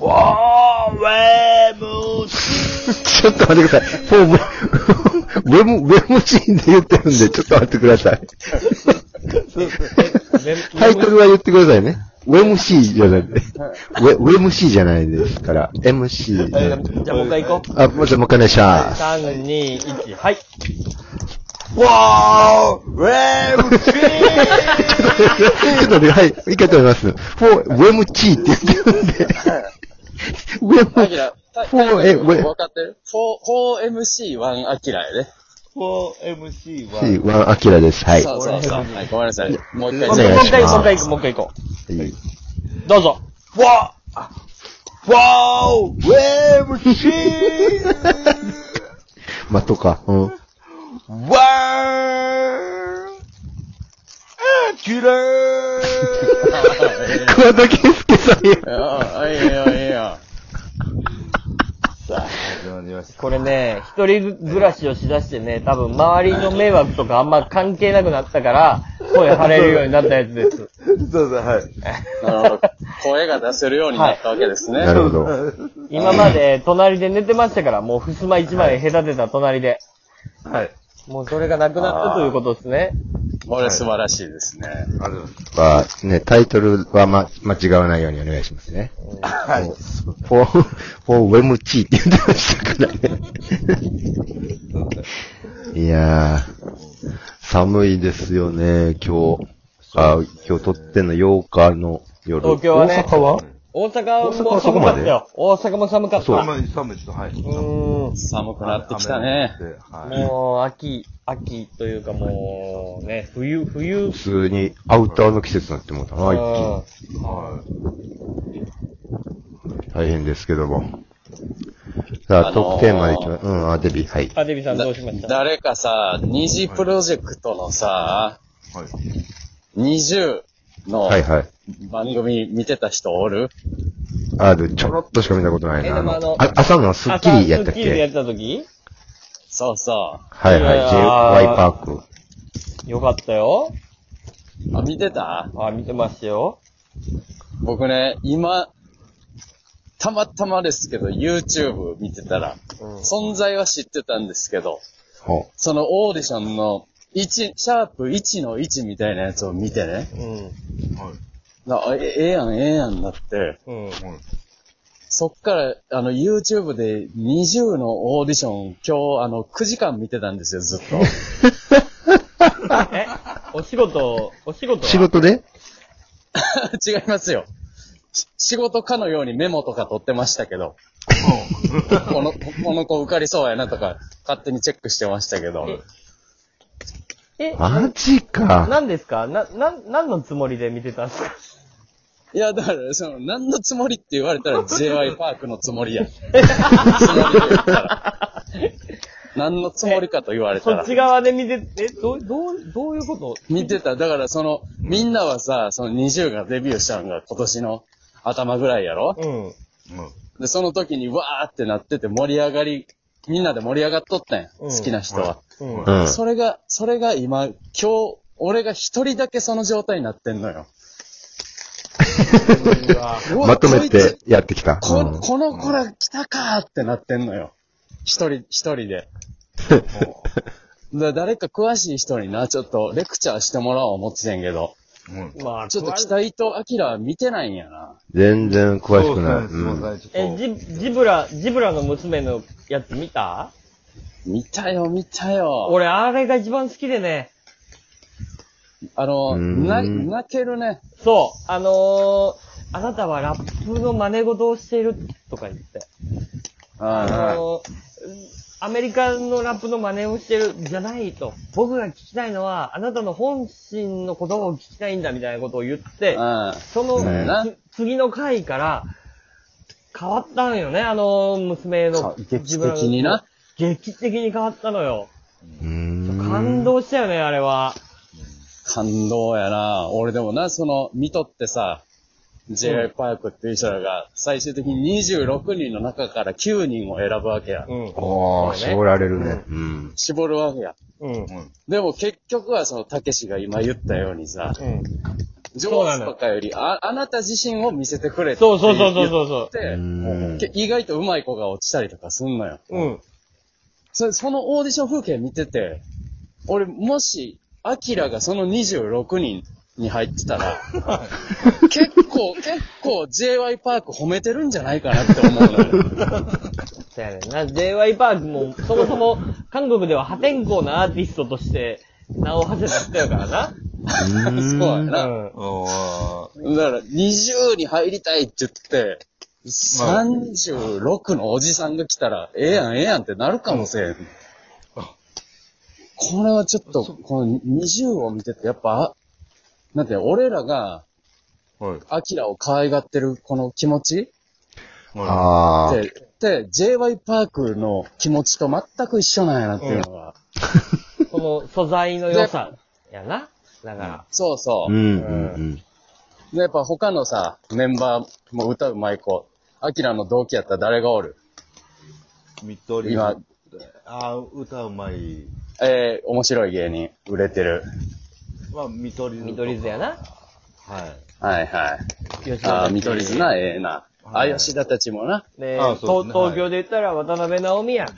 わー、ウェムシちょっと待ってください。もう、ウェム、ウェムシーンで言ってるんで、ちょっと待ってください。タイトルは言ってくださいね。ウェムシーじゃない。ウェ、ウェムシーじゃないですから、MC で。じゃあもう一回行こう。あ、もう一回もう一回お願いします。3、2、1、はい。わー、ウェムシ ちょっと待って、はい、一回止めます。フォー、ウェムチーって言ってるんで。ウェム、アキラ、フォー、え、ウェわかってる ?4、4MC1 アキラやで。4MC は。シー、ワンアキラです。はい。そうそうそう。はい、ごめんなさい。もう一回もう一回、もう一回行こう、もう一回行こいい。う。どうぞ。わー、わー、ウェムシまとか。うん。ー、わー、アキラー。桑田佳祐さんや。ああ、いいよ、いいよ。これね、一人暮らしをしだしてね、多分周りの迷惑とかあんま関係なくなったから、声張れるようになったやつです。そうそう、はい。なるほど。声が出せるようになったわけですね。なるほど。今まで隣で寝てましたから、もう襖一枚隔てた隣で。はい。もうそれがなくなったということですね。これ素晴らしいですね。ありがとうございます。は、ね、タイトルはま、間違わないようにお願いしますね。はい。フォー、フォーウェムチーって言ってましたからね。いやー、寒いですよね、今日。あ、今日撮ってんの8日の夜。東京はね大阪は？大阪大阪も寒かったよ。大阪も寒かった。寒い、寒いですはい。うーん。寒くなってきたね。はい。もう、秋、秋というかもう、ね、冬、冬。普通にアウターの季節になってもうたな、一気に。は大変ですけども。さあ、あのートークテーマでいきまうん、あ、デビ、はい。あ、デビさんどうしました？誰かさ、二次プロジェクトのさ、い。はい。20のはいはい。番組見てた人おる？ある、ちょろっとしか見たことないえな。あでもあのの、あ朝のスッキリやったっ朝スッキリでやっけてた時？そうそはいはいい、やー JY パーク。よかったよ。う。あ、見てた？あ、見てましたよ。僕ね、今、たまたまですけど、YouTube 見てたら、うん存在は知ってたんですけど、ほそのオーディションの1、シャープ1の1みたいなやつを見てね、うん。はい。なあえええやん、ええやんなって、うん。はい。そっから、あの、YouTube で20のオーディション、今日、あの、9時間見てたんですよ、ずっと。え、お仕事、お仕事仕事で？違いますよ。し仕事かのようにメモとか取ってましたけど、この、この子受かりそうやなとか、勝手にチェックしてましたけど、え、マジか。何ですか？な、な、何のつもりで見てたんですか？いや、だから、その、何のつもりって言われたら JY パークのつもりや。つもりで言ったら。何のつもりかと言われたらそっ。ち側で見て、え、どう、どう、どういうこと？見てた。だから、その、みんなはさ、その20がデビューしたのが今年の頭ぐらいやろ？うん。うん。で、その時にわーってなってて盛り上がり、みんなで盛り上がっとったんや。うん好きな人は。うん。うん。それが、それが今、今日、俺が一人だけその状態になってんのよ。うわまとめこいてつやってきた。こうんこの子ら来たかーってなってんのよ。一人、一人で。で誰か詳しい人にな、ちょっとレクチャーしてもらおう思ってたんやけど、うん。まあ、ちょっと北井と明は見てないんやな。全然詳しくない。そうんえ、っジ、ジブラ、ジブラの娘のやつ見た？見たよ、見たよ。俺、あれが一番好きでね。あの、な、泣けるね。そう、あのー、あなたはラップの真似事をしているとか言って。ああのー、アメリカのラップの真似をしてるじゃないと。僕が聞きたいのは、あなたの本心の言葉を聞きたいんだみたいなことを言って、あ、その、次の回から、変わったんよね、あの娘のか。劇的にな。劇的に変わったのよ。うーん。感動したよね、あれは。感動やな。俺でもな、その、見とってさ、J.I. パークっていう人らが、最終的に26人の中から9人を選ぶわけや。うん。おー、絞られるね。うん。絞るわけや。うん。と。うん。でも結局はその、たけしが今言ったようにさ、うん。上手とかより、あ、あなた自身を見せてくれってそうそうそうそうそうそう。意外と上手い子が落ちたりとかすんのよ。うん。そそのオーディション風景見てて、俺、もし、アキラがその26人に入ってたら、結構、結構 JY パーク褒めてるんじゃないかなって思うのよ。そうやねんな。JY パークも、そもそも、韓国では破天荒なアーティストとして、名を馳せた人やからな。そうやうな。ん。おだから、20に入りたいって言って、36のおじさんが来たら、ええやん、ええやんってなるかもしれん。これはちょっと、この20を見てて、やっぱ、なんて、俺らが、はい。アキラを可愛がってるこの気持ち？ああ。って、で、JY パークの気持ちと全く一緒なんやなっていうのが。この素材の良さやな。だから。そうそうう。んうんで、やっぱ他のさ、メンバーも歌うまい子、アキラの同期やったら誰がおる？見取り。今あー歌うまい。えー、面白い芸人、売れてる。まあ、見取り図。見取り図やな。はい。はいはい。吉田ああ、見取り図な、ええな。あ、はい吉田たちもな。ね東東京で言ったら渡辺直美やん。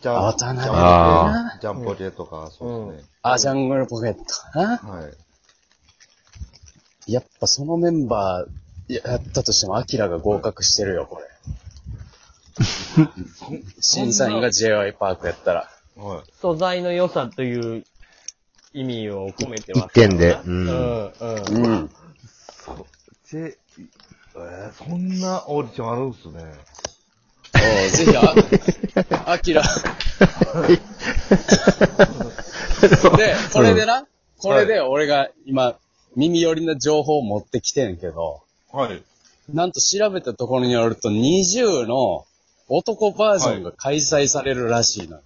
じゃあ、渡辺ジャンあジャンポケとか、そうですね。あ、ジャングルポケットな。はい。やっぱそのメンバーやったとしても、アキラが合格してるよ、これ。審査員が JY パークやったら。はい。素材の良さという意味を込めてます一点でううんん。うん。うん。ちえー、そんなオーディションあるんすね。おうぜひ、あ、アキラ。で、これでな、これで俺が今、耳寄りな情報を持ってきてんけど、はい。なんと調べたところによると、20の男バージョンが開催されるらしいの。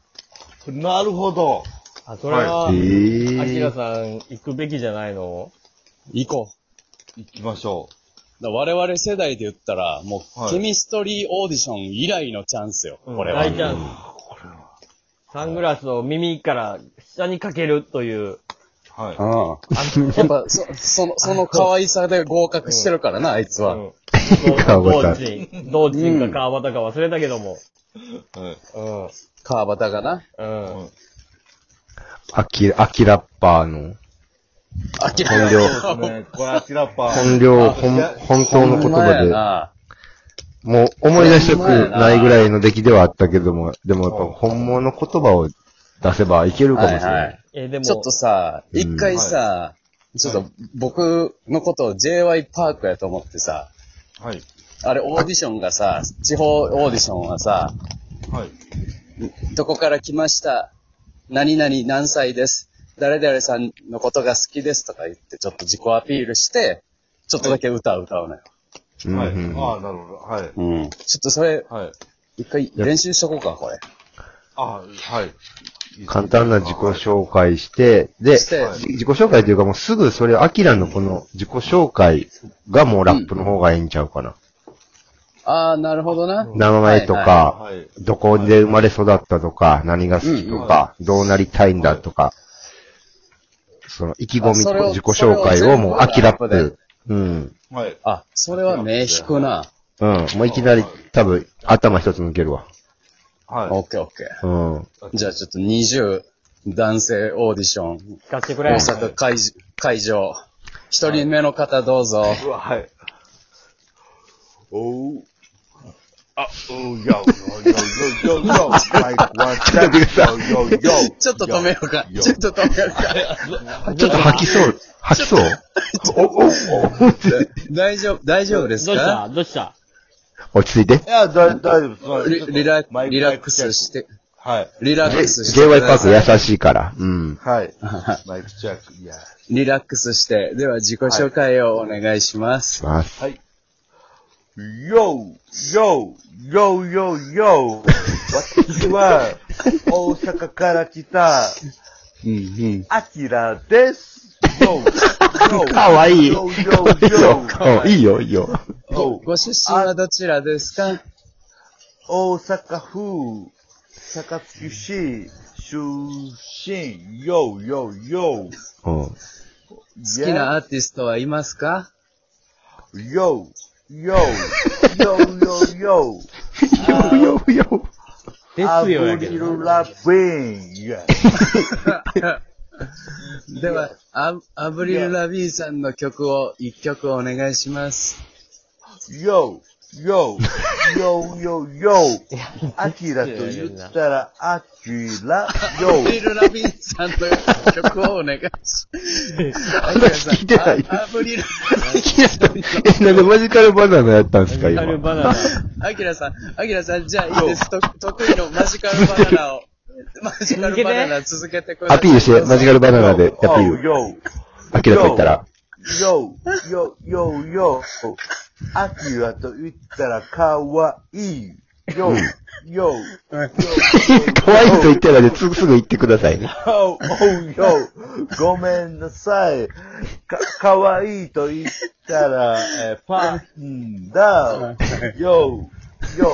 なるほど。あ、それは、えアキラえ。さん行くべきじゃないの？行こう。行きましょだから我々世代で言ったら、もう、はいケミストリーオーディション以来のチャンスよ、うんこれは。大チャンス。サングラスを耳から下にかけるという。う。はい。うん。やっぱ、そ、その、その可愛さで合格してるからな、あいつは。うん。川端道珍。道珍か川端か忘れたけども。はい。うん。川端がな。うん。アキラ、アキラッパーのアキラッパー。本領、本、本当の言葉な。で、もう思い出したくないぐらいの出来ではあったけども、でもやっぱ本物の言葉を出せばいけるかもしれはいはないい。え、でも、ちょっとさ、うん一回さ、ちょっと僕のことを JY パークやと思ってさ、はい。あれオーディションがさ、地方オーディションはさ、はい。どこから来ました？何々何歳です。誰々さんのことが好きですとか言って、ちょっと自己アピールして、ちょっとだけ歌を歌うのよ。はい。うんうんああ、なるほど。はい。うん。ちょっとそれ、はい。一回練習しとこうか、これ。あはい。簡単な自己紹介して、で、自己紹介というかもうすぐそれ、アキラのこの自己紹介がもうラップの方がいいんちゃうかな。ああ、なるほどな。名前とはいか、はい。どこで生まれ育ったとか、何が好きとか、どうなりたいんだとか、その意気込みと自己紹介をもうアキラッそれを全プ。うん。はい。あ、それは目引くな。うん。もういきなり多分頭一つ抜けるわ。はい。オッケーオッケー。うん。じゃあちょっと20男性オーディション、聞かせてく大れ。阪会会場。一人目の方どうぞ。うわ、はい。おう。あ、う、よ、よ、よ、よ、よ、よ、はい、ワン、チャッよ、よ、よ。ちょっと止めようか。ちょっと止めようか。ちょっと吐きそう。吐きそうお、お、お。大丈夫、大丈夫ですどうしたどうした落ち着いて。いや、だ、大丈夫。リリラリラックスして、はい。リラックスして JY パ。ーク優しいから。うん。はい。マイクチェック、いや。リラックスして、では自己紹介をお願いします。ます。はい。よ、よ、よ、よ、よ。私は、大阪から来た、うんうん。アキラです。よ、よ。かわいい。よ、よ、いいよよ。。うんいいよ、いいよ。ご、ご出身はどちらですか？大阪府、高槻市、出身、よ、よ、よ。うん。好きなアーティストはいますか？Yo, yo, yo, yo, yo. よよよ。ですよやけど。Avril Lavigne. では、アアブリル・ラビーンさんの曲を一曲お願いします。Yo, yo, yo, yo, yo. アキラと言ったら、アキラ、アブリ yo. ル・ラビーンさんの曲をお願いします。アキラさん聞いてないあアブリル・え、なんでマジカルバナナやったんですか、マジカル今。バナナ。アキラさん、アキラさん、じゃあいいです。と得意のマジカルバナナを、マジカルバナナ続けてください。アピールして、マジカルバナナでアピー Oh, ル。yo. アキラと言ったら。Yo, yo, yo, yo. アキラと言ったら、かわいい。Yo, yo, 可愛いと言ったらね、すぐすぐ言ってくださいね。Oh, oh, yo. ごめんなさい。か、かわいいと言ったら、えーパンダ。Yo, yo,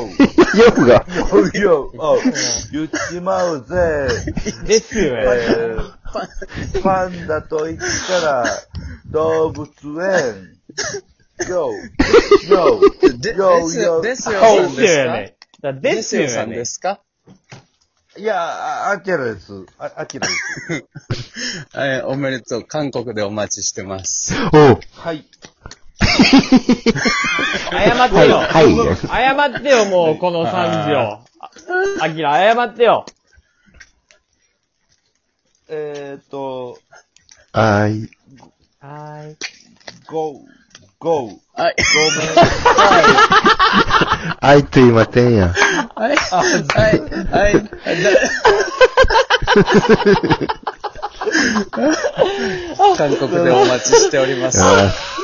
ヨフが。yo, yo. Oh, 言っちまうぜ。ですよやね。えーパンダと言ったら、動物園。Yo, yo, で yo, です yo. ですよでさんですよやね。だでですすよさん。ですかいや、あアキラです。あアキラです。はい、おめでとう。韓国でお待ちしてます。おう。はい。謝ってよ。はいはい謝ってよ、もう、この惨事を。あアキラ、謝ってよ。えーっと、あい。はーい。go, go. はい。あいと言いませんやん。はい。はい。はい。韓国でお待ちしております。あー